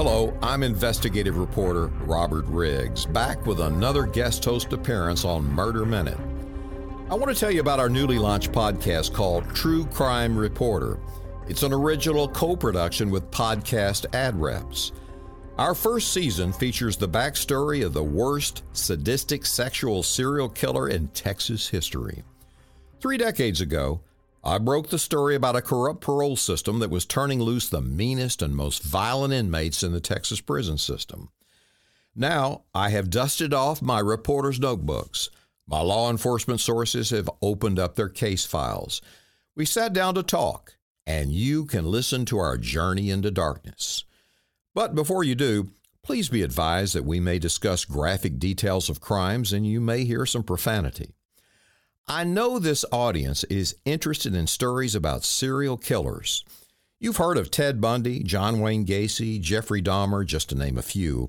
Hello, I'm investigative reporter Robert Riggs, back with another guest host appearance on Murder Minute. I want to tell you about our newly launched podcast called True Crime Reporter. It's an original co production with Podcast Ad Reps. Our first season features the backstory of the worst sadistic sexual serial killer in Texas history. Three decades ago, I broke the story about a corrupt parole system that was turning loose the meanest and most violent inmates in the Texas prison system. Now, I have dusted off my reporter's notebooks. My law enforcement sources have opened up their case files. We sat down to talk, and you can listen to our journey into darkness. But before you do, please be advised that we may discuss graphic details of crimes and you may hear some profanity. I know this audience is interested in stories about serial killers. You've heard of Ted Bundy, John Wayne Gacy, Jeffrey Dahmer, just to name a few.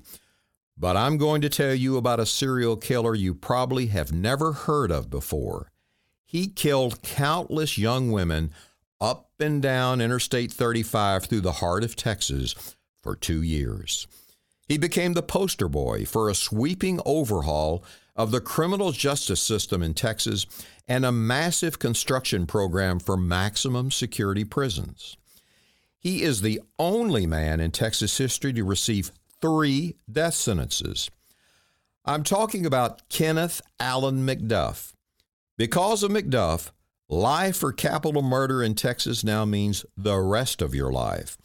But I'm going to tell you about a serial killer you probably have never heard of before. He killed countless young women up and down Interstate 35 through the heart of Texas for two years. He became the poster boy for a sweeping overhaul of the criminal justice system in Texas and a massive construction program for maximum security prisons. He is the only man in Texas history to receive three death sentences. I'm talking about Kenneth Allen McDuff. Because of McDuff, life for capital murder in Texas now means the rest of your life,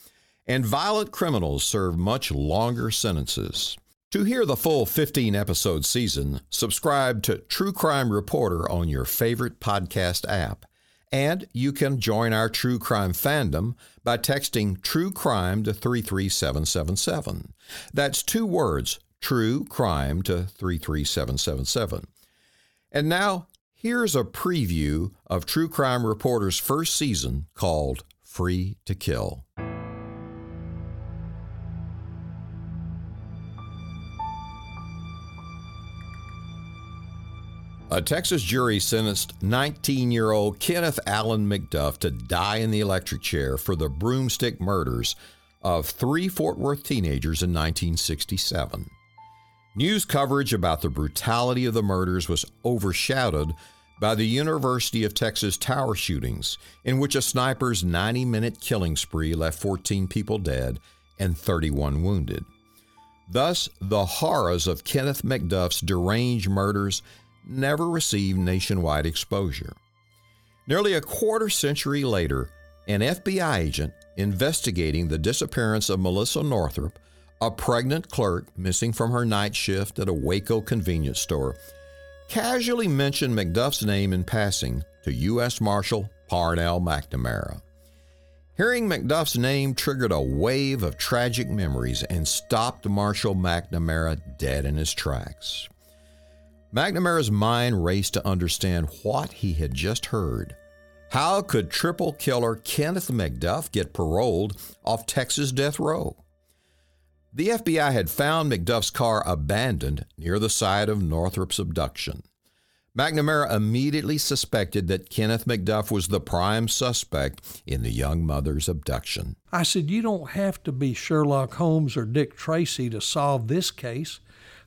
and violent criminals serve much longer sentences. To hear the full 15 episode season, subscribe to True Crime Reporter on your favorite podcast app. And you can join our true crime fandom by texting True Crime to 33777. That's two words, True Crime to 33777. And now, here's a preview of True Crime Reporter's first season called Free to Kill. A Texas jury sentenced 19 year old Kenneth Allen McDuff to die in the electric chair for the broomstick murders of three Fort Worth teenagers in 1967. News coverage about the brutality of the murders was overshadowed by the University of Texas tower shootings, in which a sniper's 90 minute killing spree left 14 people dead and 31 wounded. Thus, the horrors of Kenneth McDuff's deranged murders never received nationwide exposure. Nearly a quarter century later, an FBI agent investigating the disappearance of Melissa Northrup, a pregnant clerk missing from her night shift at a Waco convenience store, casually mentioned McDuff's name in passing to U.S. Marshal Parnell McNamara. Hearing McDuff's name triggered a wave of tragic memories and stopped Marshal McNamara dead in his tracks. McNamara's mind raced to understand what he had just heard. How could triple killer Kenneth McDuff get paroled off Texas death row? The FBI had found McDuff's car abandoned near the site of Northrup's abduction. McNamara immediately suspected that Kenneth McDuff was the prime suspect in the young mother's abduction. I said, You don't have to be Sherlock Holmes or Dick Tracy to solve this case.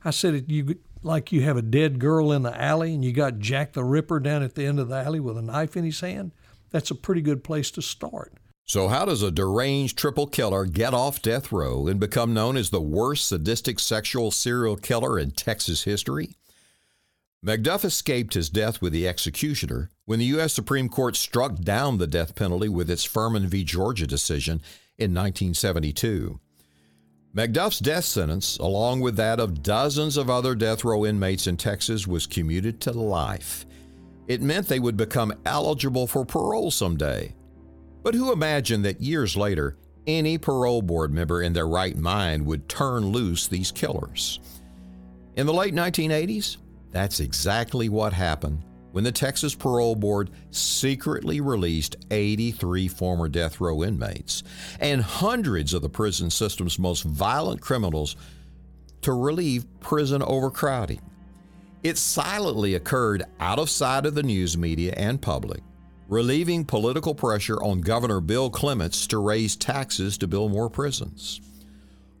I said, You like you have a dead girl in the alley and you got Jack the Ripper down at the end of the alley with a knife in his hand, that's a pretty good place to start. So, how does a deranged triple killer get off death row and become known as the worst sadistic sexual serial killer in Texas history? McDuff escaped his death with the executioner when the U.S. Supreme Court struck down the death penalty with its Furman v. Georgia decision in 1972. McDuff's death sentence, along with that of dozens of other death row inmates in Texas, was commuted to life. It meant they would become eligible for parole someday. But who imagined that years later, any parole board member in their right mind would turn loose these killers? In the late 1980s, that's exactly what happened when the Texas Parole Board secretly released 83 former death row inmates and hundreds of the prison system's most violent criminals to relieve prison overcrowding. It silently occurred out of sight of the news media and public, relieving political pressure on Governor Bill Clements to raise taxes to build more prisons.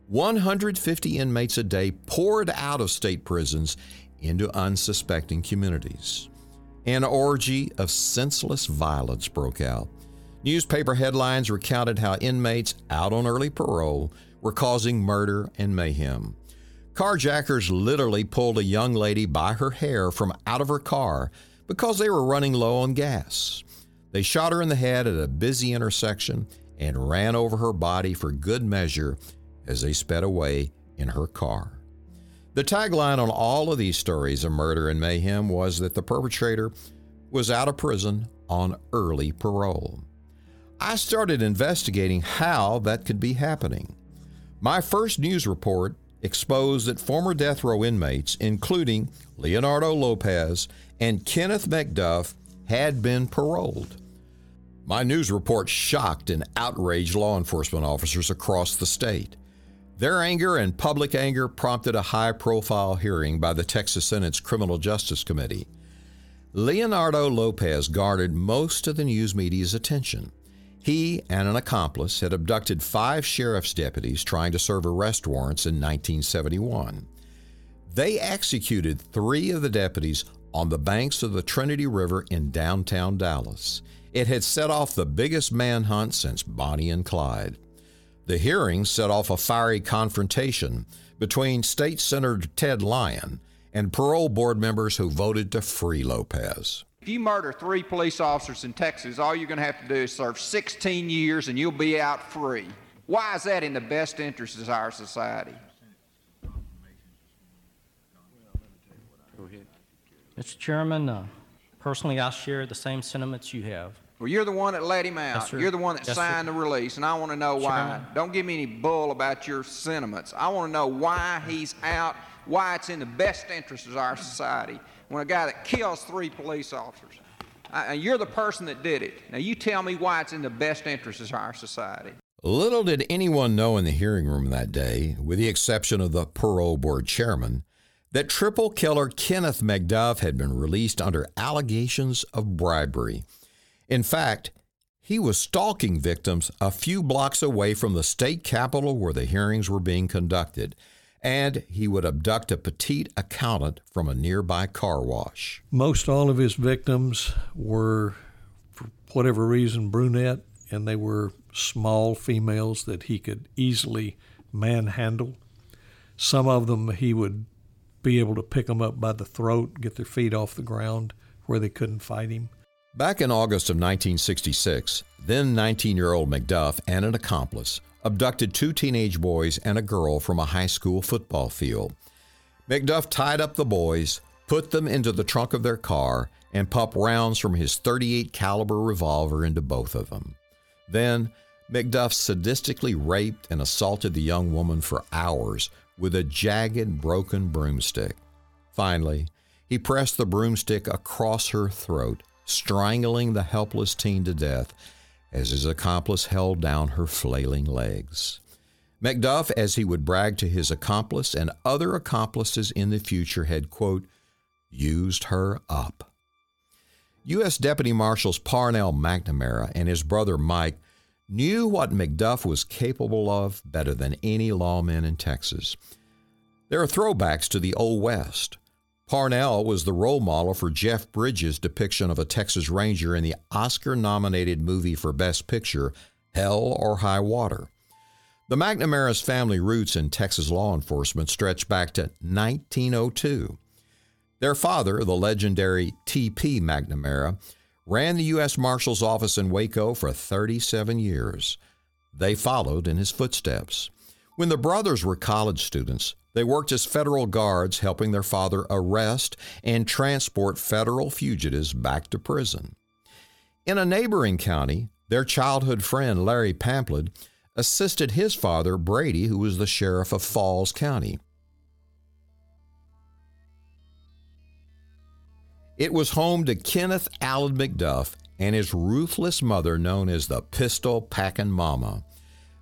150 inmates a day poured out of state prisons into unsuspecting communities. An orgy of senseless violence broke out. Newspaper headlines recounted how inmates out on early parole were causing murder and mayhem. Carjackers literally pulled a young lady by her hair from out of her car because they were running low on gas. They shot her in the head at a busy intersection and ran over her body for good measure as they sped away in her car. The tagline on all of these stories of murder and mayhem was that the perpetrator was out of prison on early parole. I started investigating how that could be happening. My first news report exposed that former death row inmates, including Leonardo Lopez and Kenneth McDuff, had been paroled. My news report shocked and outraged law enforcement officers across the state. Their anger and public anger prompted a high profile hearing by the Texas Senate's Criminal Justice Committee. Leonardo Lopez garnered most of the news media's attention. He and an accomplice had abducted five sheriff's deputies trying to serve arrest warrants in 1971. They executed three of the deputies on the banks of the Trinity River in downtown Dallas. It had set off the biggest manhunt since Bonnie and Clyde. The hearing set off a fiery confrontation between State Senator Ted Lyon and parole board members who voted to free Lopez. If you murder three police officers in Texas, all you're going to have to do is serve 16 years and you'll be out free. Why is that in the best interest of our society? Mr. Chairman, uh, personally, I share the same sentiments you have. Well, you're the one that let him out. Yes, you're the one that Yes, sir. signed the release, and I want to know why. Chairman. Don't give me any bull about your sentiments. I want to know why he's out, why it's in the best interest of our society when a guy that kills three police officers. And you're the person that did it. Now, you tell me why it's in the best interest of our society. Little did anyone know in the hearing room that day, with the exception of the parole board chairman, that triple killer Kenneth McDuff had been released under allegations of bribery. In fact, he was stalking victims a few blocks away from the state capitol where the hearings were being conducted, and he would abduct a petite accountant from a nearby car wash. Most all of his victims were, for whatever reason, brunette, and they were small females that he could easily manhandle. Some of them he would be able to pick them up by the throat, get their feet off the ground where they couldn't fight him. Back in August of 1966, then 19 year old McDuff and an accomplice abducted two teenage boys and a girl from a high school football field. McDuff tied up the boys, put them into the trunk of their car, and popped rounds from his 38 caliber revolver into both of them. Then, McDuff sadistically raped and assaulted the young woman for hours with a jagged, broken broomstick. Finally, he pressed the broomstick across her throat, strangling the helpless teen to death as his accomplice held down her flailing legs. McDuff, as he would brag to his accomplice and other accomplices in the future, had, quote, used her up. U.S. Deputy Marshals Parnell McNamara and his brother Mike knew what McDuff was capable of better than any lawman in Texas. There are throwbacks to the Old West. Parnell was the role model for Jeff Bridges' depiction of a Texas Ranger in the Oscar nominated movie for Best Picture, Hell or High Water. The McNamara's family roots in Texas law enforcement stretch back to 1902. Their father, the legendary T.P. McNamara, ran the U.S. Marshal's office in Waco for 37 years. They followed in his footsteps. When the brothers were college students, they worked as federal guards, helping their father arrest and transport federal fugitives back to prison. In a neighboring county, their childhood friend Larry Pamplin assisted his father, Brady, who was the sheriff of Falls County. It was home to Kenneth Allen McDuff and his ruthless mother, known as the Pistol Packin' Mama.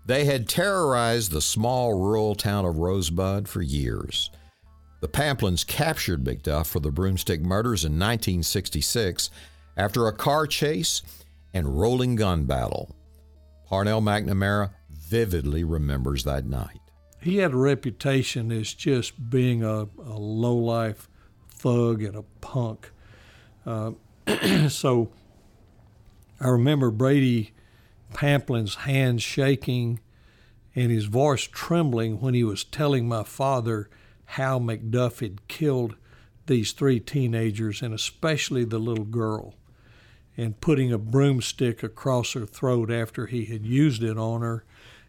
They had terrorized the small rural town of Rosebud for years. The Pamplins captured McDuff for the broomstick murders in 1966 after a car chase and rolling gun battle. Parnell McNamara vividly remembers that night. he had a reputation as just being a, a low life thug and a punk. Uh, so I remember Brady Pamplin's hands shaking and his voice trembling when he was telling my father how McDuff had killed these three teenagers and especially the little girl and putting a broomstick across her throat after he had used it on her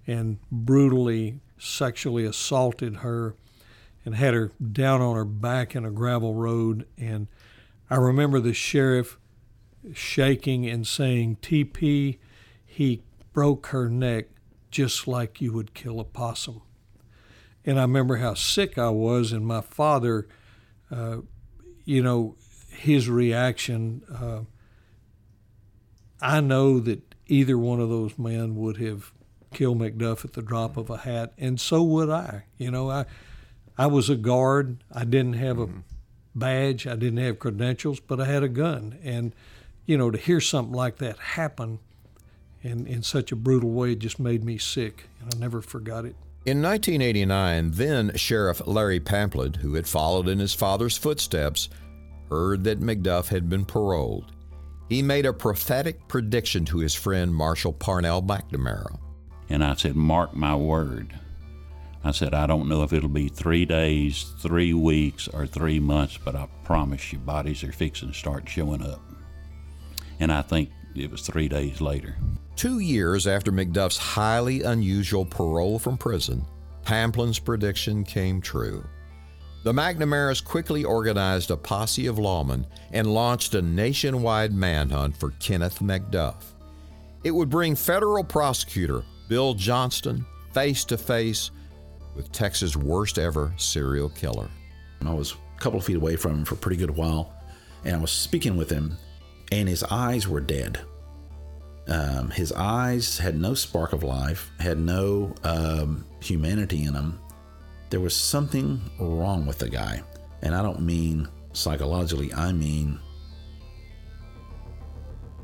and brutally sexually assaulted her and had her down on her back in a gravel road. And I remember the sheriff shaking and saying, TP, he broke her neck just like you would kill a possum. And I remember how sick I was, and my father, uh, you know, his reaction. Uh, I know that either one of those men would have killed McDuff at the drop of a hat, and so would I. You know, I I was a guard. I didn't have a mm-hmm. badge. I didn't have credentials, but I had a gun. And you know, to hear something like that happen in in such a brutal way just made me sick, and I never forgot it. In 1989, then Sheriff Larry Pamplin, who had followed in his father's footsteps, heard that McDuff had been paroled. He made a prophetic prediction to his friend Marshal Parnell McNamara. And I said, Mark my word. I said, I don't know if it'll be three days, three weeks, or three months, but I promise you, bodies are fixing to start showing up. And I think it was three days later. Two years after McDuff's highly unusual parole from prison, Pamplin's prediction came true. The McNamaras quickly organized a posse of lawmen and launched a nationwide manhunt for Kenneth McDuff. It would bring federal prosecutor Bill Johnston face to face with Texas' worst ever serial killer. I was a couple of feet away from him for a pretty good while, and I was speaking with him, and his eyes were dead. Um, his eyes had no spark of life, had no um, humanity in them there was something wrong with the guy. And I don't mean psychologically, I mean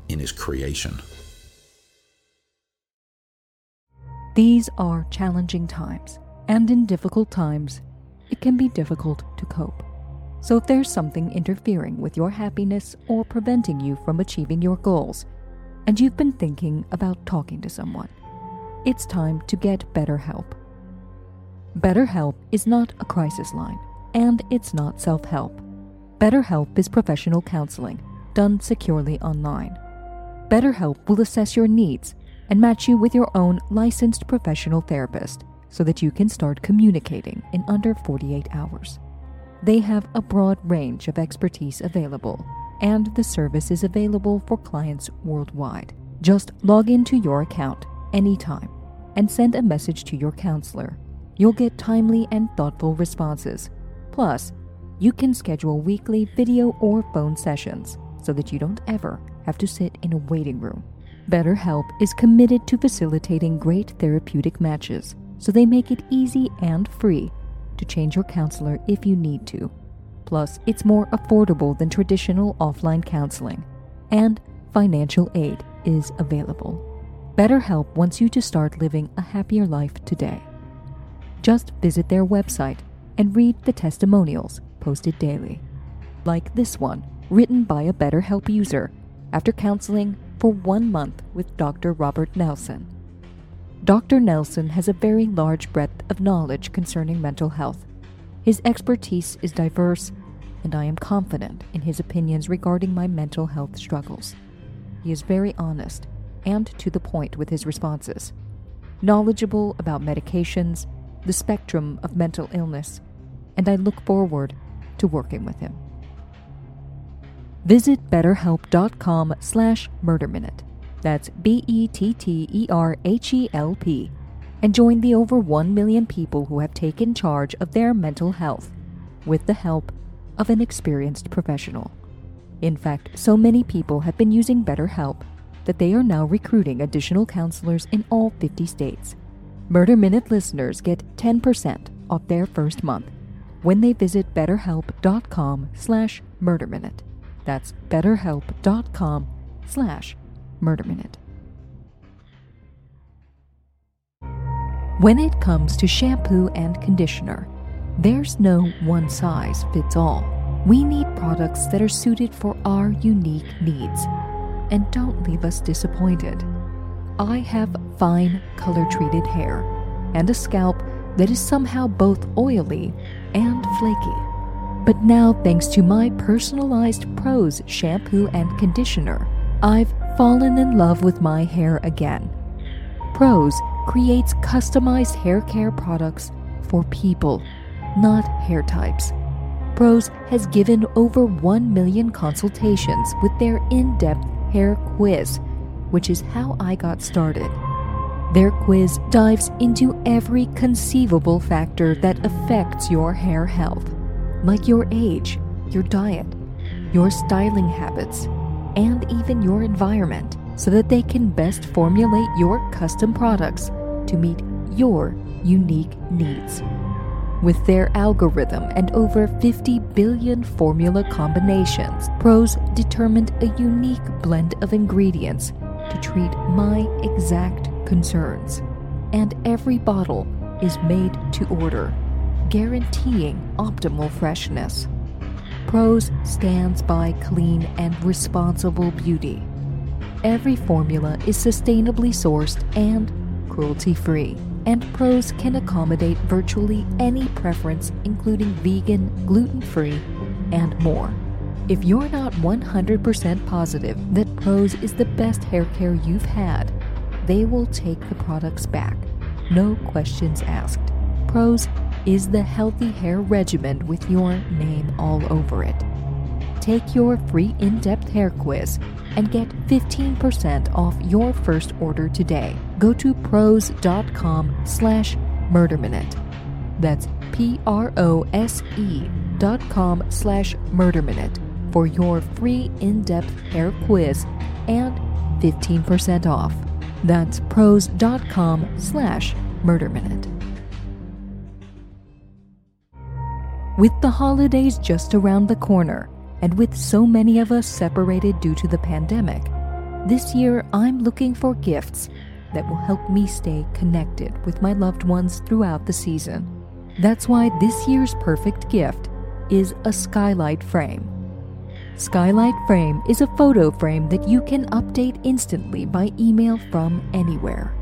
in his creation. These are challenging times, and in difficult times, it can be difficult to cope. So if there's something interfering with your happiness or preventing you from achieving your goals, and you've been thinking about talking to someone, it's time to get better help. BetterHelp is not a crisis line, and it's not self help. BetterHelp is professional counseling done securely online. BetterHelp will assess your needs and match you with your own licensed professional therapist so that you can start communicating in under 48 hours. They have a broad range of expertise available, and the service is available for clients worldwide. Just log into your account anytime and send a message to your counselor you'll get timely and thoughtful responses. Plus, you can schedule weekly video or phone sessions so that you don't ever have to sit in a waiting room. BetterHelp is committed to facilitating great therapeutic matches, so they make it easy and free to change your counselor if you need to. Plus, it's more affordable than traditional offline counseling, and financial aid is available. BetterHelp wants you to start living a happier life today. Just visit their website and read the testimonials posted daily. Like this one, written by a BetterHelp user after counseling for one month with Dr. Robert Nelson. Dr. Nelson has a very large breadth of knowledge concerning mental health. His expertise is diverse, and I am confident in his opinions regarding my mental health struggles. He is very honest and to the point with his responses, knowledgeable about medications the spectrum of mental illness, and I look forward to working with him. Visit betterhelp.com slash murderminute. That's B-E-T-T-E-R-H-E-L-P and join the over 1 million people who have taken charge of their mental health with the help of an experienced professional. In fact, so many people have been using BetterHelp that they are now recruiting additional counselors in all 50 states. Murder Minute listeners get 10% off their first month when they visit betterhelp.com slash murderminute. That's betterhelp.com slash murderminute. When it comes to shampoo and conditioner, there's no one size fits all. We need products that are suited for our unique needs. And don't leave us disappointed. I have fine, color treated hair and a scalp that is somehow both oily and flaky. But now, thanks to my personalized Prose shampoo and conditioner, I've fallen in love with my hair again. Prose creates customized hair care products for people, not hair types. Prose has given over 1 million consultations with their in depth hair quiz, which is how I got started. Their quiz dives into every conceivable factor that affects your hair health, like your age, your diet, your styling habits, and even your environment, so that they can best formulate your custom products to meet your unique needs. With their algorithm and over 50 billion formula combinations, Prose determined a unique blend of ingredients to treat my exact concerns. And every bottle is made to order, guaranteeing optimal freshness. Prose stands by clean and responsible beauty. Every formula is sustainably sourced and cruelty free, and Prose can accommodate virtually any preference, including vegan, gluten free, and more. If you're not 100% positive that Prose is the best hair care you've had, they will take the products back. No questions asked. Prose is the healthy hair regimen with your name all over it. Take your free in depth hair quiz and get 15% off your first order today. Go to prose.com slash murderminute. That's P R O S E dot com slash murderminute for your free in depth hair quiz and 15% off. That's prose.com slash murderminute. With the holidays just around the corner, and with so many of us separated due to the pandemic, this year I'm looking for gifts that will help me stay connected with my loved ones throughout the season. That's why this year's perfect gift is a skylight frame. Skylight Frame is a photo frame that you can update instantly by email from anywhere.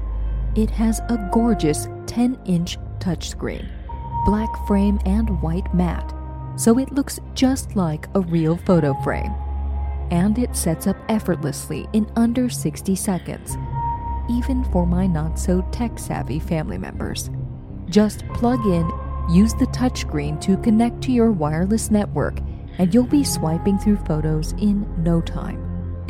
It has a gorgeous 10 inch touchscreen, black frame, and white matte, so it looks just like a real photo frame. And it sets up effortlessly in under 60 seconds, even for my not so tech savvy family members. Just plug in, use the touchscreen to connect to your wireless network and you'll be swiping through photos in no time.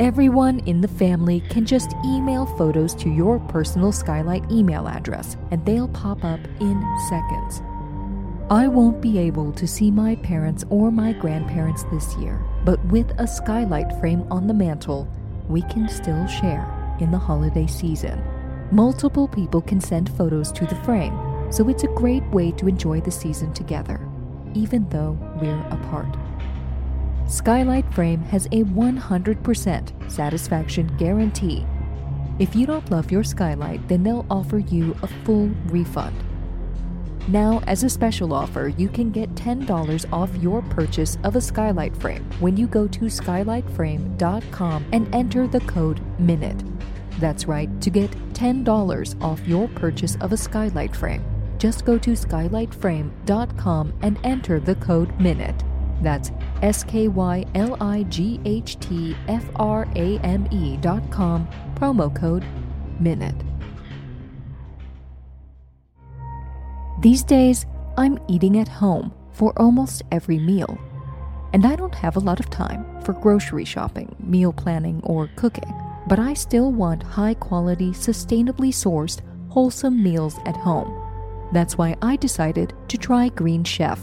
Everyone in the family can just email photos to your personal Skylight email address, and they'll pop up in seconds. I won't be able to see my parents or my grandparents this year, but with a skylight frame on the mantle, we can still share in the holiday season. Multiple people can send photos to the frame, so it's a great way to enjoy the season together, even though we're apart. Skylight Frame has a 100% satisfaction guarantee. If you don't love your skylight, then they'll offer you a full refund. Now, as a special offer, you can get $10 off your purchase of a skylight frame when you go to skylightframe.com and enter the code MINUTE. That's right, to get $10 off your purchase of a skylight frame, just go to skylightframe.com and enter the code MINUTE. That's S K Y L I G H T F R A M E dot com, promo code MINUTE. These days, I'm eating at home for almost every meal, and I don't have a lot of time for grocery shopping, meal planning, or cooking. But I still want high quality, sustainably sourced, wholesome meals at home. That's why I decided to try Green Chef.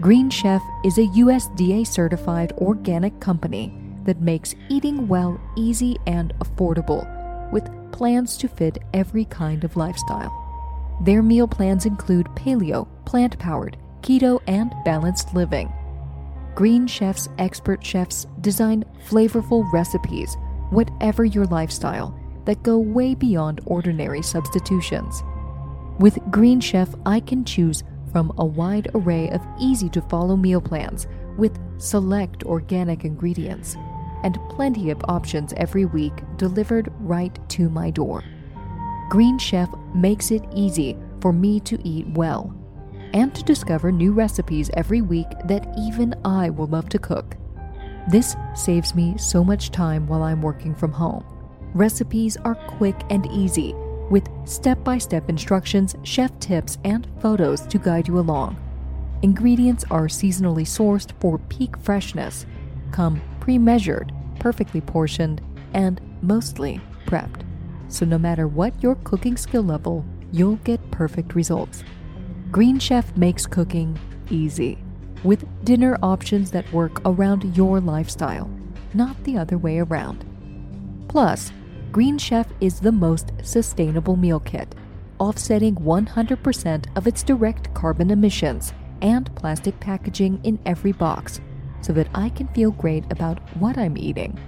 Green Chef is a USDA certified organic company that makes eating well easy and affordable, with plans to fit every kind of lifestyle. Their meal plans include paleo, plant powered, keto, and balanced living. Green Chef's expert chefs design flavorful recipes, whatever your lifestyle, that go way beyond ordinary substitutions. With Green Chef, I can choose from a wide array of easy to follow meal plans with select organic ingredients and plenty of options every week delivered right to my door. Green Chef makes it easy for me to eat well and to discover new recipes every week that even I will love to cook. This saves me so much time while I'm working from home. Recipes are quick and easy, with step by step instructions, chef tips, and photos to guide you along. Ingredients are seasonally sourced for peak freshness, come pre measured, perfectly portioned, and mostly prepped. So, no matter what your cooking skill level, you'll get perfect results. Green Chef makes cooking easy, with dinner options that work around your lifestyle, not the other way around. Plus, Green Chef is the most sustainable meal kit, offsetting 100% of its direct carbon emissions and plastic packaging in every box so that I can feel great about what I'm eating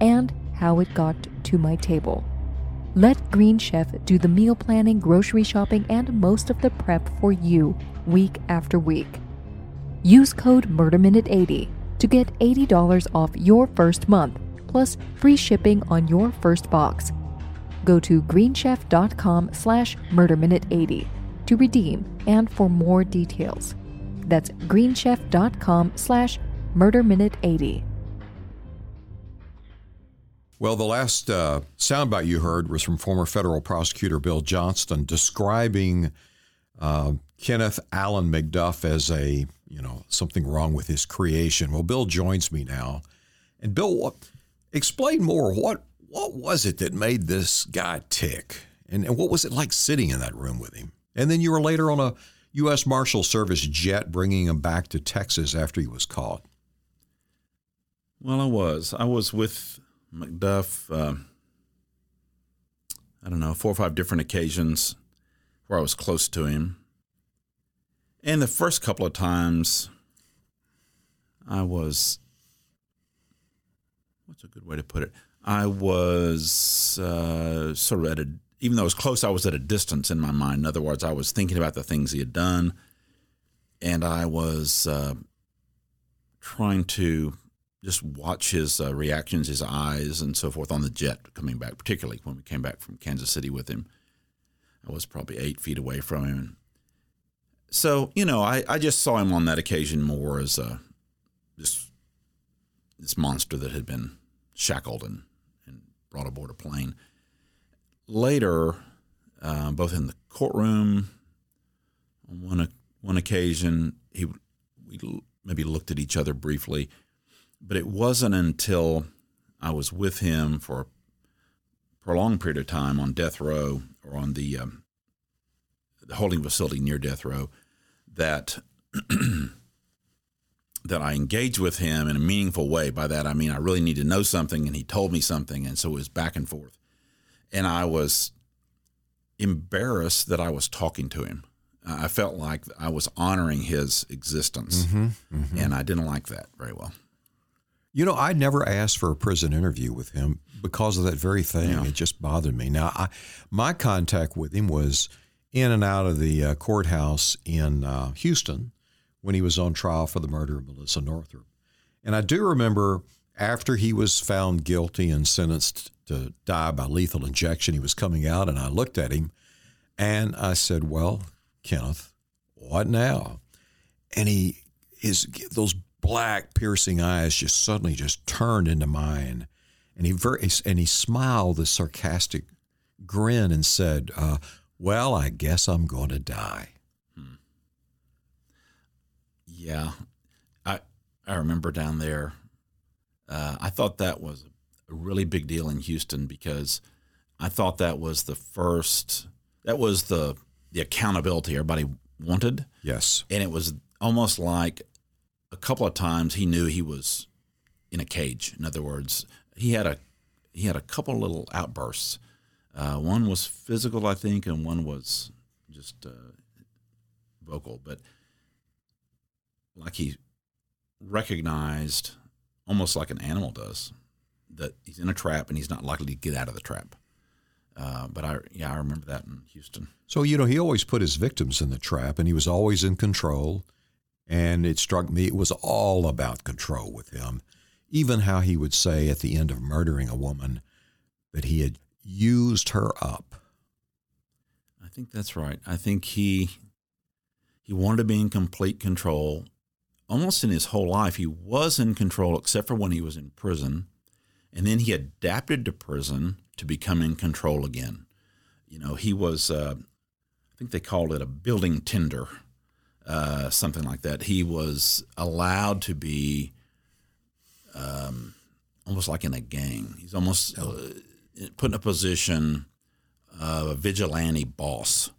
and how it got to my table. Let Green Chef do the meal planning, grocery shopping, and most of the prep for you week after week. Use code MurderMinute80 to get $80 off your first month, plus free shipping on your first box. Go to greenchef.com slash murderminute80 to redeem and for more details. That's greenchef.com slash murderminute80. Well, the last uh, soundbite you heard was from former federal prosecutor Bill Johnston describing uh, Kenneth Allen McDuff as a, you know, something wrong with his creation. Well, Bill joins me now. And Bill, explain more. What what was it that made this guy tick? And, and what was it like sitting in that room with him? And then you were later on a U.S. Marshal Service jet bringing him back to Texas after he was caught. Well, I was. I was with McDuff, uh, I don't know, four or five different occasions where I was close to him. And the first couple of times, I was, what's a good way to put it? I was uh, sort of at a, even though I was close, I was at a distance in my mind. In other words, I was thinking about the things he had done, and I was uh, trying to just watch his uh, reactions, his eyes, and so forth on the jet coming back, particularly when we came back from Kansas City with him. I was probably eight feet away from him. So, you know, I, I just saw him on that occasion more as a, this, this monster that had been shackled and, and brought aboard a plane. Later, uh, both in the courtroom, on one, one occasion, he we maybe looked at each other briefly but it wasn't until I was with him for a prolonged period of time on death row or on the, um, the holding facility near death row that that I engaged with him in a meaningful way. By that I mean I really need to know something, and he told me something, and so it was back and forth. And I was embarrassed that I was talking to him. I felt like I was honoring his existence, mm-hmm, mm-hmm. and I didn't like that very well. You know, I never asked for a prison interview with him because of that very thing. Yeah. It just bothered me. Now, I, my contact with him was in and out of the uh, courthouse in uh, Houston when he was on trial for the murder of Melissa Northrup. And I do remember after he was found guilty and sentenced to die by lethal injection, he was coming out, and I looked at him and I said, Well, Kenneth, what now? And he, his, those black piercing eyes just suddenly just turned into mine. And he very and he smiled a sarcastic grin and said uh, well i guess i'm going to die. Hmm. yeah. I i remember down there uh, i thought that was a really big deal in houston because i thought that was the first that was the the accountability everybody wanted. Yes. And it was almost like a couple of times he knew he was in a cage. In other words, he had a he had a couple little outbursts. Uh, one was physical, I think, and one was just uh, vocal. But like he recognized, almost like an animal does, that he's in a trap and he's not likely to get out of the trap. Uh, but I, yeah, I remember that in Houston. So, you know, he always put his victims in the trap and he was always in control. And it struck me, it was all about control with him. Even how he would say at the end of murdering a woman that he had used her up. I think that's right. I think he he wanted to be in complete control. Almost in his whole life, he was in control except for when he was in prison. And then he adapted to prison to become in control again. You know, he was, uh, I think they called it a building tender, uh, something like that. He was allowed to be um, almost like in a gang. He's almost uh, put in a position of a vigilante boss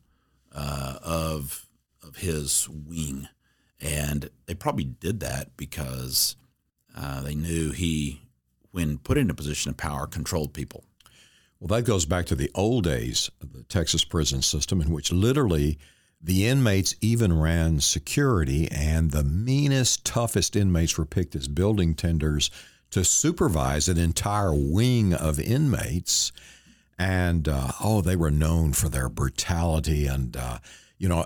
uh, of of his wing, and they probably did that because uh, they knew he, when put in a position of power, controlled people. Well, that goes back to the old days of the Texas prison system, in which literally the inmates even ran security, and the meanest, toughest inmates were picked as building tenders to supervise an entire wing of inmates. And uh, oh, they were known for their brutality and uh, you know,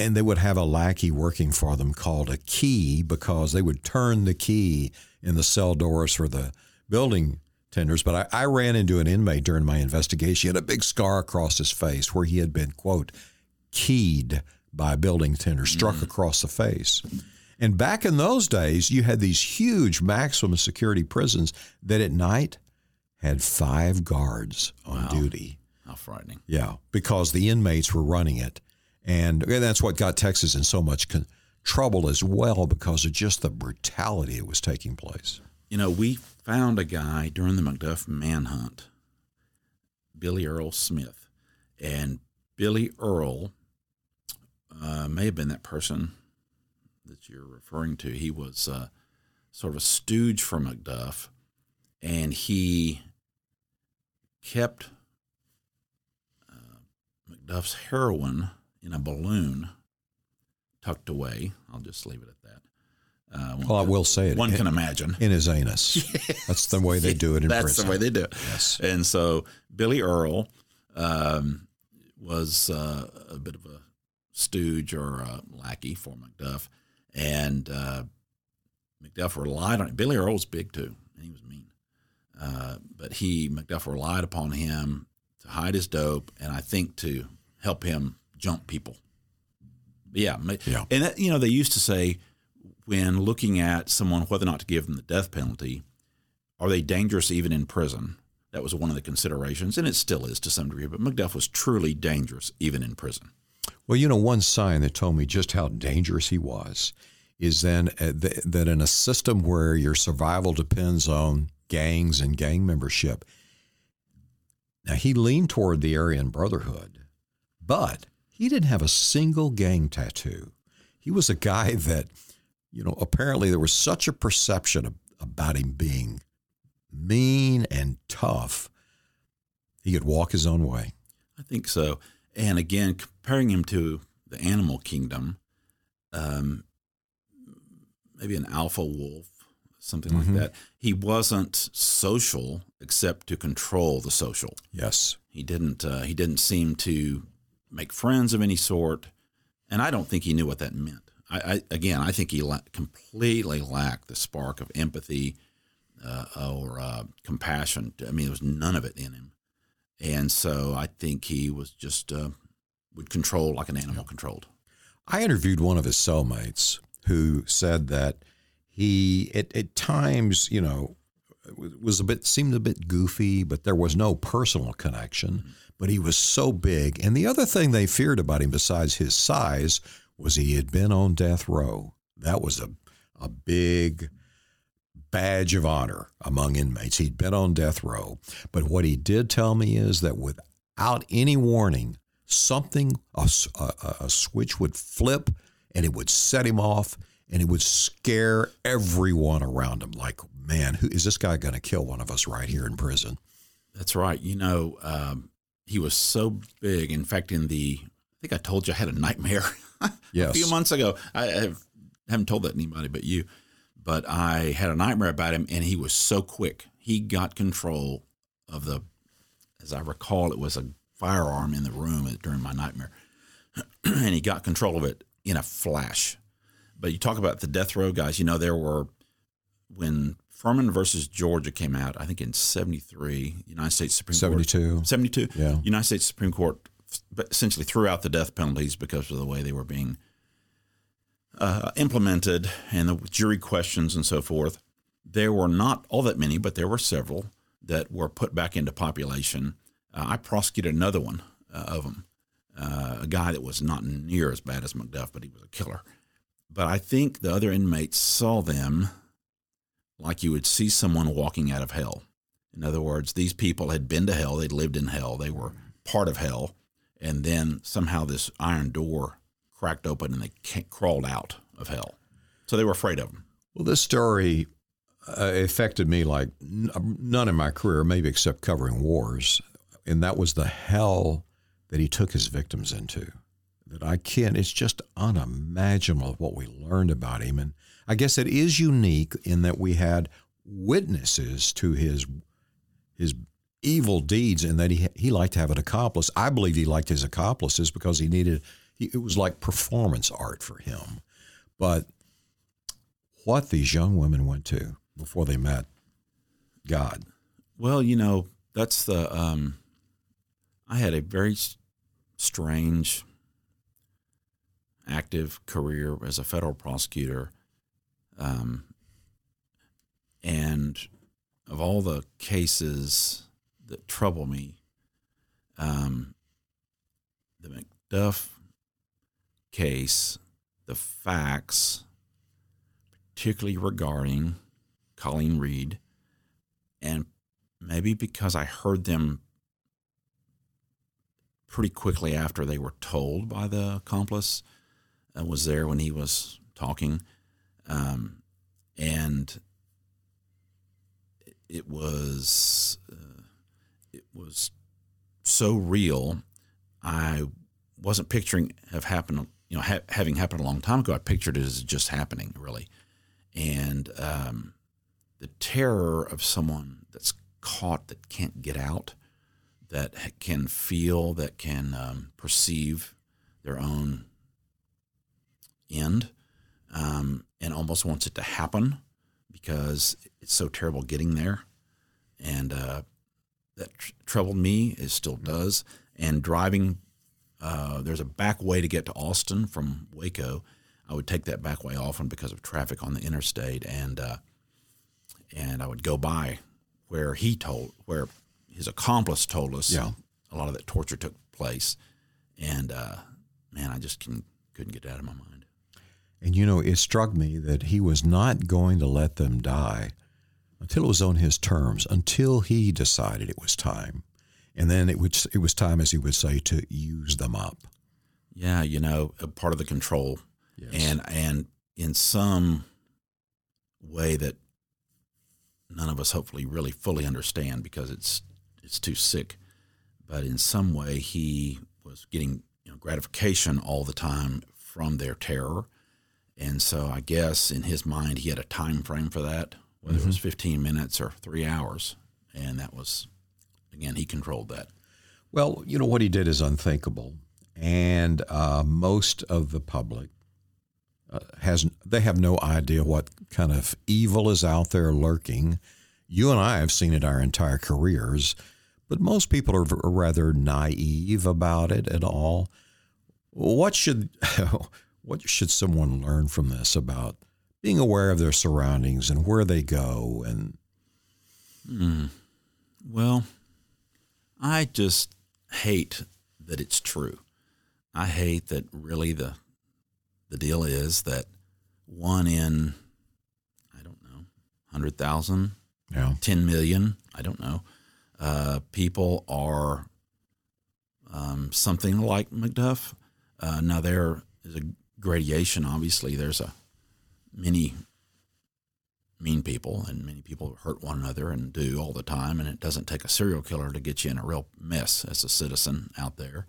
and they would have a lackey working for them called a key because they would turn the key in the cell doors for the building tenders. But I, I ran into an inmate during my investigation. He had a big scar across his face where he had been, quote, keyed by a building tender, struck mm. across the face. And back in those days, you had these huge maximum security prisons that at night had five guards on wow. duty. How frightening. Yeah, because the inmates were running it. And, and that's what got Texas in so much con- trouble as well because of just the brutality that was taking place. You know, we found a guy during the McDuff manhunt, Billy Earl Smith. And Billy Earl uh, may have been that person that you're referring to. He was uh, sort of a stooge for McDuff, and he kept uh, McDuff's heroin in a balloon tucked away. I'll just leave it at that. Uh, well, I will say it. One can imagine in his anus. yes. That's the way they do it in That's prison. the way they do it. Yes. And so Billy Earl um, was uh, a bit of a stooge or a lackey for McDuff, and uh, McDuff relied on. Billy Earl was big too, and he was mean. Uh, but he McDuff relied upon him to hide his dope, and I think to help him jump people. Yeah, yeah. And that, you know, they used to say when looking at someone whether or not to give them the death penalty, are they dangerous even in prison? That was one of the considerations, and it still is to some degree. But McDuff was truly dangerous even in prison. Well, you know, one sign that told me just how dangerous he was is then uh, that in a system where your survival depends on gangs and gang membership. Now he leaned toward the Aryan Brotherhood, but he didn't have a single gang tattoo. He was a guy that, you know, apparently there was such a perception about him being mean and tough. He could walk his own way. I think so. And again, comparing him to the animal kingdom, um, maybe an alpha wolf, something mm-hmm. like that. He wasn't social except to control the social. Yes, he didn't. Uh, he didn't seem to make friends of any sort. And I don't think he knew what that meant. I, I again, I think he la- completely lacked the spark of empathy uh, or uh, compassion. I mean, there was none of it in him. And so I think he was just uh, would control like an animal controlled. I interviewed one of his cellmates who said that he at, at times, you know, was a bit seemed a bit goofy, but there was no personal connection. Mm-hmm but he was so big. And the other thing they feared about him, besides his size, was he had been on death row. That was a, a big badge of honor among inmates. He'd been on death row. But what he did tell me is that without any warning, something, a, a, a switch would flip and it would set him off and it would scare everyone around him like, man, who is this guy going to kill one of us right here in prison? That's right. You know, um, he was so big. In fact, in the I think I told you I had a nightmare yes. a few months ago. I have, haven't told that to anybody but you, but I had a nightmare about him, and he was so quick. He got control of the as I recall, it was a firearm in the room during my nightmare, and he got control of it in a flash. But you talk about the death row guys. You know, there were when Furman versus Georgia came out. I think in '73, United States Supreme 72. Court. '72. Yeah. United States Supreme Court essentially threw out the death penalties because of the way they were being uh, implemented and the jury questions and so forth. There were not all that many, but there were several that were put back into population. Uh, I prosecuted another one uh, of them, uh, a guy that was not near as bad as McDuff, but he was a killer. But I think the other inmates saw them like you would see someone walking out of hell. In other words, these people had been to hell, they'd lived in hell, they were part of hell, and then somehow this iron door cracked open and they crawled out of hell. So they were afraid of him. Well, this story uh, affected me like n- none in my career, maybe except covering wars. And that was the hell that he took his victims into. That I can't, it's just unimaginable what we learned about him. And I guess it is unique in that we had witnesses to his his evil deeds and that he he liked to have an accomplice. I believe he liked his accomplices because he needed he, it was like performance art for him. But what these young women went to before they met God. Well, you know, that's the um I had a very strange active career as a federal prosecutor um, and of all the cases that trouble me, um, the McDuff case, the facts, particularly regarding Colleen Reed, and maybe because I heard them pretty quickly after they were told by the accomplice, I was there when he was talking. Um, and it was uh, it was so real. I wasn't picturing have happened, you know, ha- having happened a long time ago. I pictured it as just happening, really, and um, the terror of someone that's caught that can't get out, that can feel, that can um, perceive their own end um, and almost wants it to happen because it's so terrible getting there. And uh, that tr- troubled me. It still does. And driving, uh, there's a back way to get to Austin from Waco. I would take that back way often because of traffic on the interstate, and uh, and I would go by where he told, where his accomplice told us Yeah. a lot of that torture took place. And uh, man, I just can, couldn't get it out of my mind. And you know, it struck me that he was not going to let them die until it was on his terms, until he decided it was time. And then it was it was time, as he would say, to use them up. Yeah, you know, a part of the control, and and in some way that none of us hopefully really fully understand because it's it's too sick. But in some way, he was getting you know, gratification all the time from their terror, and so I guess in his mind he had a time frame for that, whether it was mm-hmm. 15 minutes or three hours, and that was again he controlled that. Well, you know what he did is unthinkable, and uh, most of the public uh, has they have no idea what kind of evil is out there lurking. You and I have seen it our entire careers, but most people are, are rather naive about it at all. What should what should someone learn from this about being aware of their surroundings and where they go and Well, I just hate that it's true. I hate that really the the deal is that one in I don't know, 100,000, yeah 10 million, I don't know, uh, people are um, something like McDuff. Uh, now there is a gradation. Obviously, there's a many mean people, and many people hurt one another and do all the time. And it doesn't take a serial killer to get you in a real mess as a citizen out there.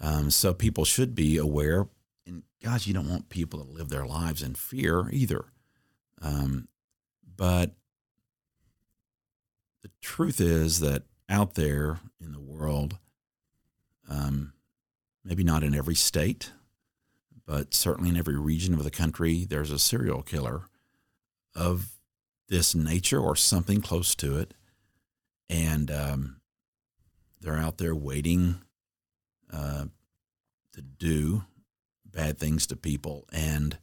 Um, so people should be aware. And gosh, you don't want people to live their lives in fear either. Um, but the truth is that out there in the world, um, maybe not in every state, but certainly in every region of the country, there's a serial killer of this nature or something close to it. And um, they're out there waiting uh, to do bad things to people. And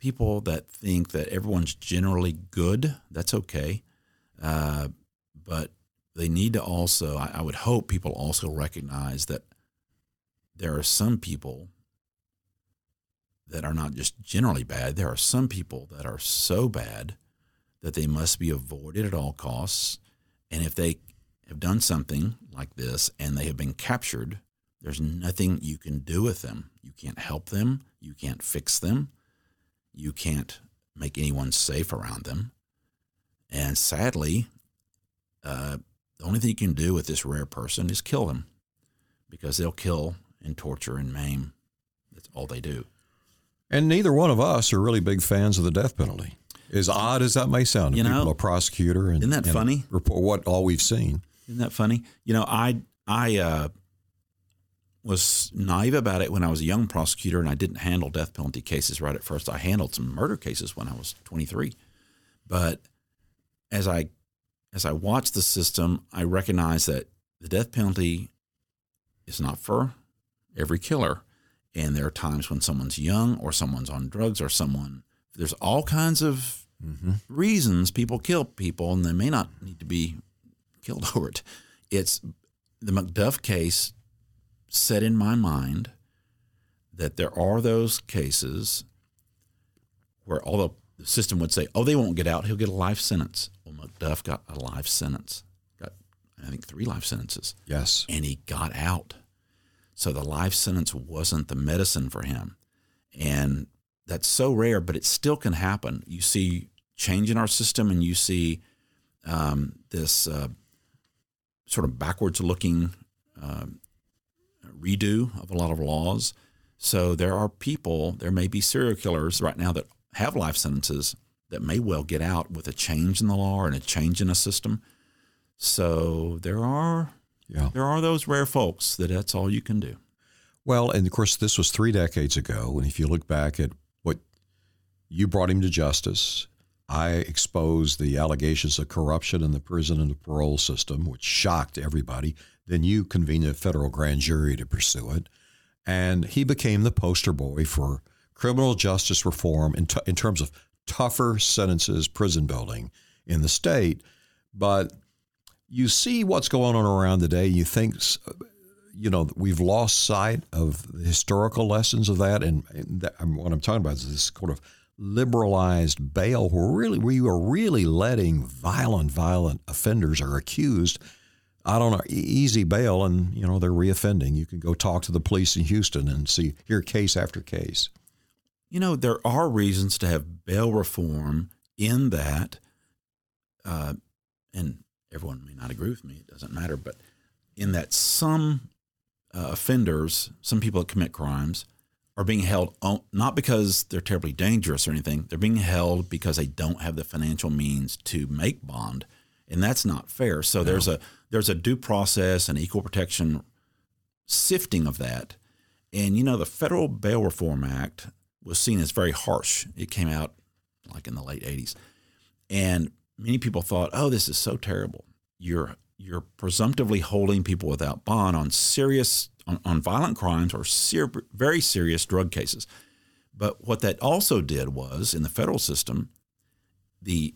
people that think that everyone's generally good, that's okay. Uh, but they need to also, I, I would hope people also recognize that there are some people that are not just generally bad. There are some people that are so bad that they must be avoided at all costs. And if they have done something like this and they have been captured, there's nothing you can do with them. You can't help them. You can't fix them. You can't make anyone safe around them. And sadly, uh, the only thing you can do with this rare person is kill them because they'll kill and torture and maim. That's all they do. And neither one of us are really big fans of the death penalty. As odd as that may sound You know, people, a prosecutor and isn't that and funny? Report what all we've seen. Isn't that funny? You know, I I uh, was naive about it when I was a young prosecutor, and I didn't handle death penalty cases right at first. I handled some murder cases when I was 23, but as I as I watched the system, I recognized that the death penalty is not for every killer, and there are times when someone's young, or someone's on drugs, or someone. There's all kinds of mm-hmm. reasons people kill people, and they may not need to be killed over it. It's the McDuff case set in my mind that there are those cases where although the system would say, "Oh, they won't get out; he'll get a life sentence." Well, McDuff got a life sentence, got I think three life sentences, Yes. and he got out. So the life sentence wasn't the medicine for him, and that's so rare, but it still can happen. You see change in our system, and you see um, this uh, sort of backwards looking uh, redo of a lot of laws. So there are people, there may be serial killers right now that have life sentences that may well get out with a change in the law and a change in a system. So there are Yeah. there are those rare folks that that's all you can do. Well, and of course, this was three decades ago. And if you look back at what you brought him to justice, I exposed the allegations of corruption in the prison and the parole system, which shocked everybody. Then you convened a federal grand jury to pursue it. And he became the poster boy for criminal justice reform in, t- in terms of tougher sentences, prison building in the state. But you see what's going on around today, you think you know we've lost sight of the historical lessons of that and, and that, what i'm talking about is this sort of liberalized bail where really we are really letting violent violent offenders are accused out on an easy bail and you know they're reoffending. You can go talk to the police in houston and see hear case after case. You know, there are reasons to have bail reform in that, uh, and everyone may not agree with me, it doesn't matter, but in that some uh, offenders, some people that commit crimes, are being held on, not because they're terribly dangerous or anything, they're being held because they don't have the financial means to make bond. And that's not fair. So there's a there's a due process and equal protection sifting of that. And you know, the Federal Bail Reform Act was seen as very harsh. It came out like in the late 80s. And many people thought, "Oh, this is so terrible. You're you're presumptively holding people without bond on serious on, on violent crimes or ser- very serious drug cases." But what that also did was in the federal system, the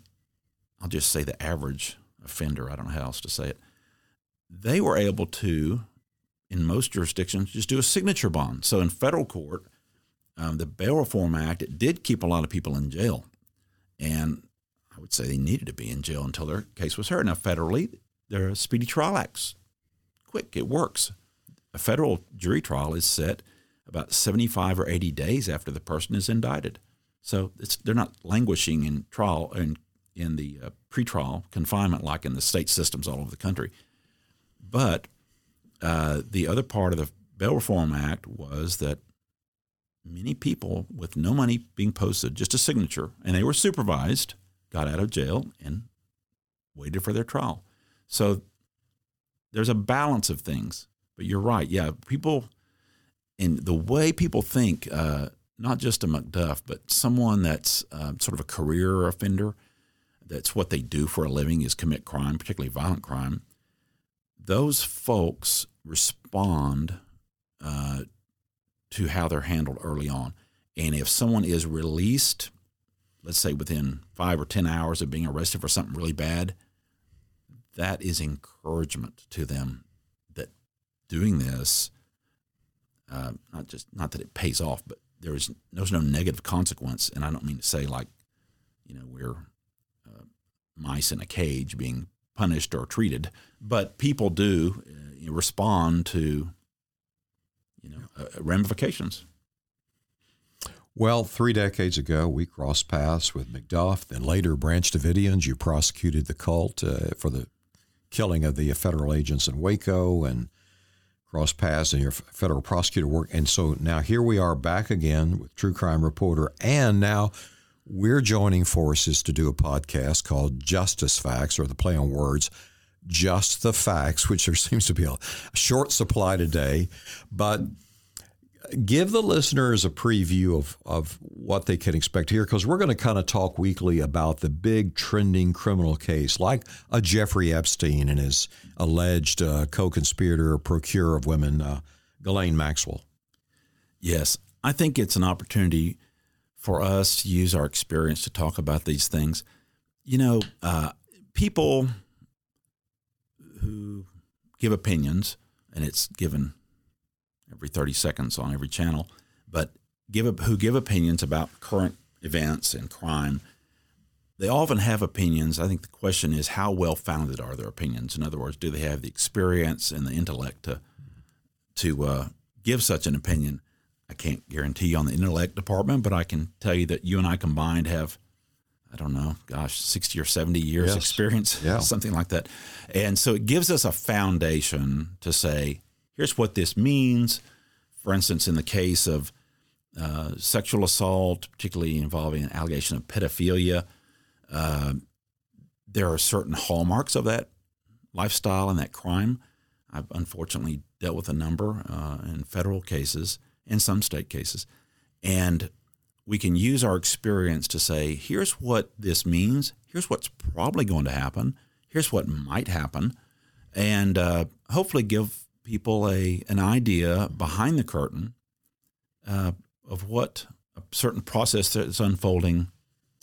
I'll just say the average offender, I don't know how else to say it, they were able to in most jurisdictions just do a signature bond. So in federal court, um, the Bail Reform Act it did keep a lot of people in jail, and would say they needed to be in jail until their case was heard. Now federally, there are Speedy Trial Acts. Quick, it works. A federal jury trial is set about 75 or 80 days after the person is indicted. So they're not languishing in trial in, in the uh, pretrial confinement like in the state systems all over the country. But uh, the other part of the Bail Reform Act was that many people with no money being posted, just a signature, and they were supervised, got out of jail and waited for their trial. So there's a balance of things. But you're right. Yeah, people and the way people think, uh, not just a McDuff, but someone that's uh, sort of a career offender, that's what they do for a living is commit crime, particularly violent crime. Those folks respond uh, to how they're handled early on. And if someone is released, let's say within five or 10 hours of being arrested for something really bad, that is encouragement to them that doing this, uh, not just not that it pays off, but there is there's no negative consequence. And I don't mean to say like, you know, we're uh, mice in a cage being punished or treated, but people do uh, respond to, you know, uh, ramifications. Well, three decades ago, we crossed paths with McDuff, then later Branch Davidians. You prosecuted the cult uh, for the killing of the federal agents in Waco and crossed paths in your federal prosecutor work. And so now here we are back again with True Crime Reporter. And now we're joining forces to do a podcast called Justice Facts, or the play on words, Just the Facts, which there seems to be a short supply today. But give the listeners a preview of, of what they can expect here because we're going to kind of talk weekly about the big trending criminal case like a Jeffrey Epstein and his alleged uh, co-conspirator or procurer of women, uh, Ghislaine Maxwell. Yes, I think it's an opportunity for us to use our experience to talk about these things. You know, uh, people who give opinions, and it's given every 30 seconds on every channel, but give who give opinions about current events and crime. They often have opinions. I think the question is how well founded are their opinions? In other words, do they have the experience and the intellect to to uh, give such an opinion? I can't guarantee you on the intellect department, but I can tell you that you and I combined have, I don't know, gosh, 60 or 70 years yes. experience, yeah. something like that. And so it gives us a foundation to say, here's what this means. For instance, in the case of uh, sexual assault, particularly involving an allegation of pedophilia, uh, there are certain hallmarks of that lifestyle and that crime. I've unfortunately dealt with a number uh, in federal cases and some state cases. And we can use our experience to say, here's what this means, here's what's probably going to happen, here's what might happen, and uh, hopefully give people a an idea behind the curtain uh, of what a certain process that's unfolding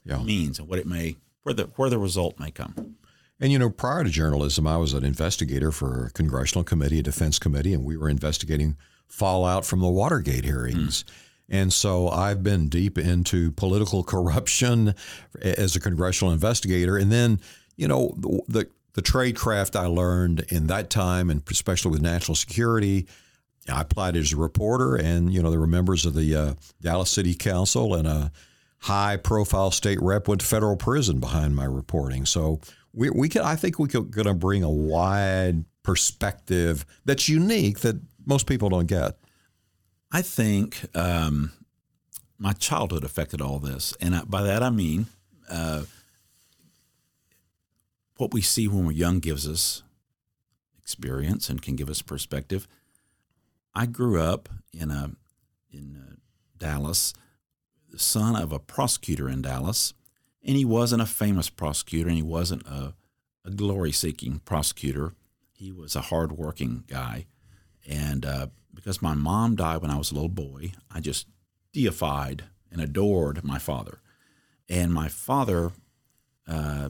yeah. means and what it may where the where the result may come. And you know, prior to journalism, I was an investigator for a congressional committee, a defense committee, and we were investigating fallout from the Watergate hearings. Mm. And so I've been deep into political corruption as a congressional investigator. And then, you know, the, the trade craft I learned in that time, and especially with national security. I applied as a reporter, and you know there were members of the uh, Dallas City Council and a high-profile state rep went to federal prison behind my reporting. So we, we can, I think we could going to bring a wide perspective that's unique that most people don't get. I think um, my childhood affected all this, and by that I mean. Uh, what we see when we're young gives us experience and can give us perspective. I grew up in a in a uh, Dallas, the son of a prosecutor in Dallas, and he wasn't a famous prosecutor, and he wasn't a, a glory-seeking prosecutor. He was a hard-working guy, and uh, because my mom died when I was a little boy, I just deified and adored my father. And my father uh,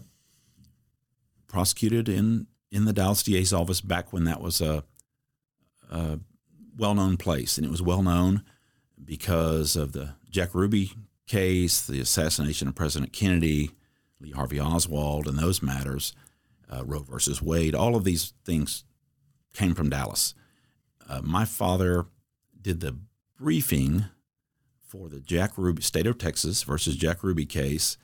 prosecuted in in the Dallas DA's office back when that was a, a well known place, and it was well known because of the Jack Ruby case, the assassination of President Kennedy, Lee Harvey Oswald, and those matters, uh, Roe versus Wade. All of these things came from Dallas. Uh, my father did the briefing for the Jack Ruby state of Texas versus Jack Ruby case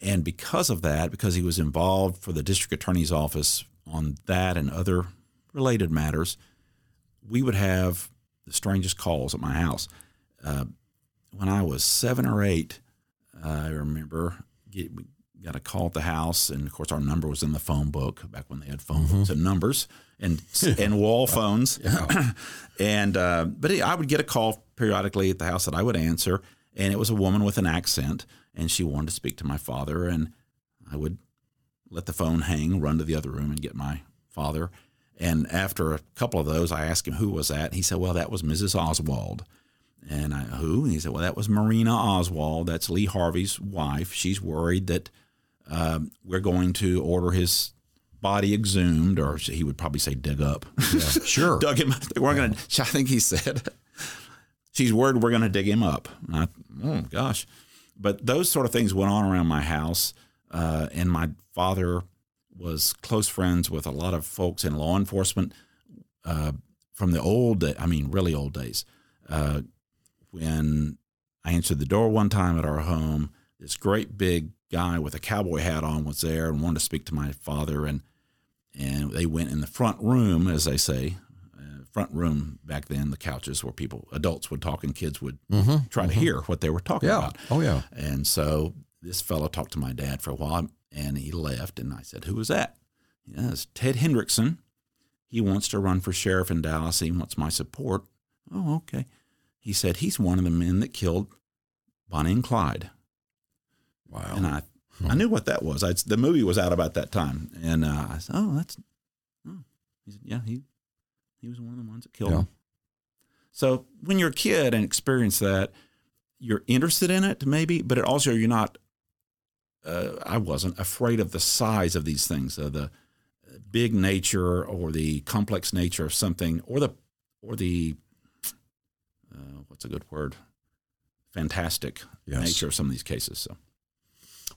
and because of that, because he was involved for the district attorney's office on that and other related matters, we would have the strangest calls at my house. Uh, when I was seven or eight, I remember get, got a call at the house, and of course our number was in the phone book back when they had phone books and numbers and and wall phones. and uh, but I would get a call periodically at the house that I would answer, and it was a woman with an accent, and she wanted to speak to my father, and I would let the phone hang, run to the other room, and get my father. And after a couple of those, I asked him who was that. He said, "Well, that was Mrs. Oswald." And I, who? And he said, well, that was Marina Oswald. That's Lee Harvey's wife. She's worried that um, we're going to order his body exhumed, or he would probably say dig up. Yeah, sure. Dug him. We're going to, I think he said, she's worried we're going to dig him up. I, oh, gosh. But those sort of things went on around my house. Uh, and my father was close friends with a lot of folks in law enforcement uh, from the old, I mean, really old days. Uh, when I answered the door one time at our home, this great big guy with a cowboy hat on was there and wanted to speak to my father, and and they went in the front room, as they say, front room back then, the couches where people, adults would talk and kids would Mm-hmm, try to hear what they were talking Yeah. about. Oh, yeah. And so this fellow talked to my dad for a while, and he left, and I said, "Who was that?" Yeah, it's Ted Hendrickson. He wants to run for sheriff in Dallas. He wants my support. Oh, okay. He said he's one of the men that killed Bonnie and Clyde. Wow. And I, I knew what that was. I, the movie was out about that time, and uh, I said, "Oh, that's." Oh. He said, "Yeah, he, he was one of the ones that killed Yeah. him." So when you're a kid and experience that, you're interested in it, maybe, but it also you're not. Uh, I wasn't afraid of the size of these things, of the big nature or the complex nature of something, or the, or the, uh, what's a good word? Fantastic Yes. nature of some of these cases. So.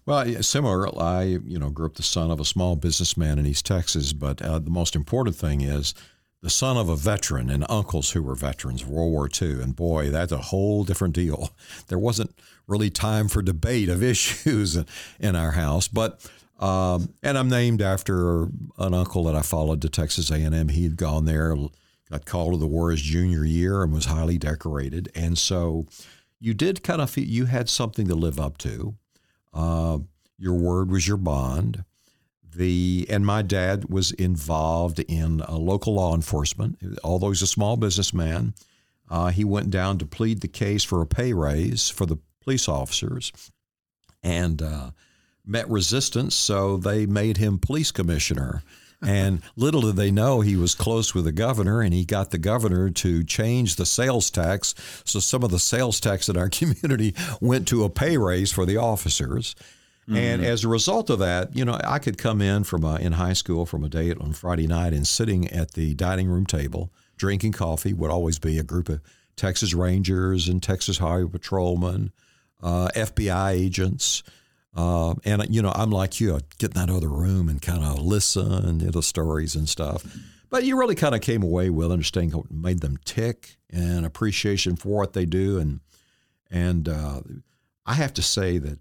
Well, similar. I, you know, grew up the son of a small businessman in East Texas, but uh, the most important thing is the son of a veteran and uncles who were veterans of World War II. And boy, that's a whole different deal. There wasn't really time for debate of issues in, our house, but. Um, and I'm named after an uncle that I followed to Texas A&M. He had gone there, got called to the war his junior year, and was highly decorated. And so, you did kind of feel you had something to live up to. Uh, your word was your bond. The and my dad was involved in local law enforcement. Although he's a small businessman, uh, he went down to plead the case for a pay raise for the police officers, and uh, met resistance. So they made him police commissioner. And little did they know he was close with the governor, and he got the governor to change the sales tax. So some of the sales tax in our community went to a pay raise for the officers. And as a result of that, you know, I could come in from a, in high school from a day on Friday night and sitting at the dining room table drinking coffee would always be a group of Texas Rangers and Texas Highway Patrolmen, uh, FBI agents. Uh, and you know, I'm like you, I'd get in that other room and kind of listen to the stories and stuff. But you really kind of came away with understanding what made them tick and appreciation for what they do. And and uh, I have to say that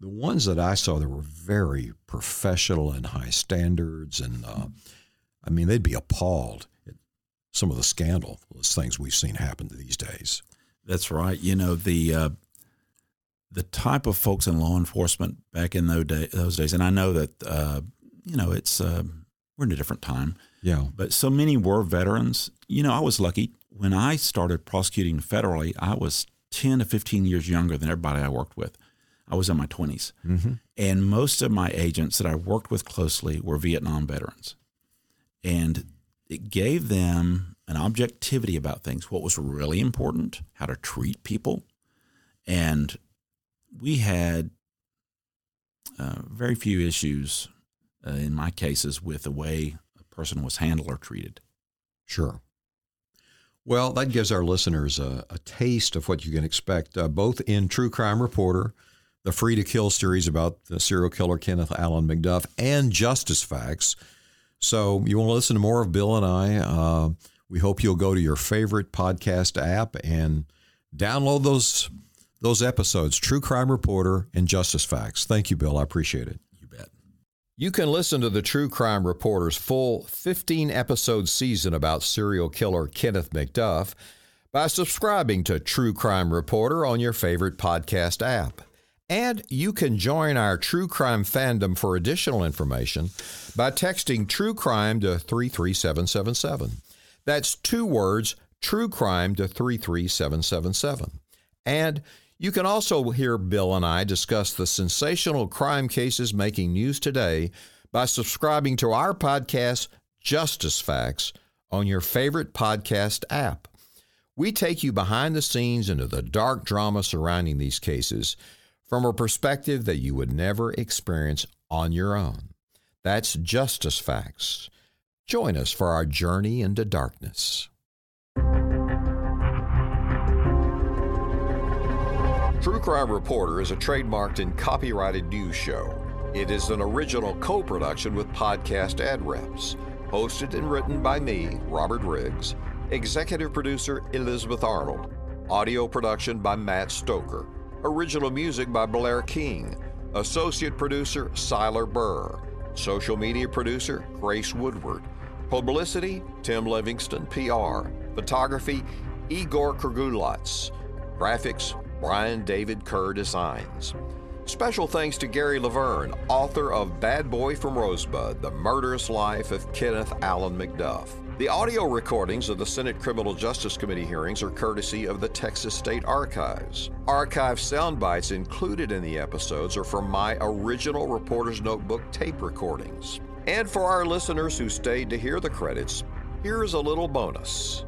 the ones that I saw that were very professional and high standards, and uh, I mean, they'd be appalled at some of the scandalous things we've seen happen these days. That's right. You know the uh, the type of folks in law enforcement back in those, day, those days, and I know that uh, you know it's uh, we're in a different time, Yeah. but so many were veterans. You know, I was lucky when I started prosecuting federally. I was ten to fifteen years younger than everybody I worked with. I was in my 20s Mm-hmm. and most of my agents that I worked with closely were Vietnam veterans, and it gave them an objectivity about things, what was really important, how to treat people. And we had uh, very few issues uh, in my cases with the way a person was handled or treated. Sure. Well, that gives our listeners a, a taste of what you can expect, uh, both in True Crime Reporter, the Free to Kill series about the serial killer Kenneth Allen McDuff, and Justice Facts. So, you want to listen to more of Bill and I? Uh, we hope you'll go to your favorite podcast app and download those those episodes, True Crime Reporter and Justice Facts. Thank you, Bill. I appreciate it. You bet. You can listen to the True Crime Reporter's full 15 episode season about serial killer Kenneth McDuff by subscribing to True Crime Reporter on your favorite podcast app. And you can join our true crime fandom for additional information by texting true crime to 33777. That's two words, true crime to 33777. And you can also hear Bill and I discuss the sensational crime cases making news today by subscribing to our podcast, Justice Facts, on your favorite podcast app. We take you behind the scenes into the dark drama surrounding these cases from a perspective that you would never experience on your own. That's Justice Facts. Join us for our journey into darkness. True Crime Reporter is a trademarked and copyrighted news show. It is an original co production with Podcast Ad Reps, hosted and written by me, Robert Riggs, executive producer Elizabeth Arnold, audio production by Matt Stoker, original music by Blair King, associate producer Siler Burr, social media producer Grace Woodward, publicity Tim Livingston, PR, photography Igor Kragulats, graphics Brian David Kerr Designs. Special thanks to Gary Lavergne, author of Bad Boy from Rosebud The Murderous Life of Kenneth Allen McDuff. The audio recordings of the Senate Criminal Justice Committee hearings are courtesy of the Texas State Archives. Archive sound bites included in the episodes are from my original Reporter's Notebook tape recordings. And for our listeners who stayed to hear the credits, here is a little bonus.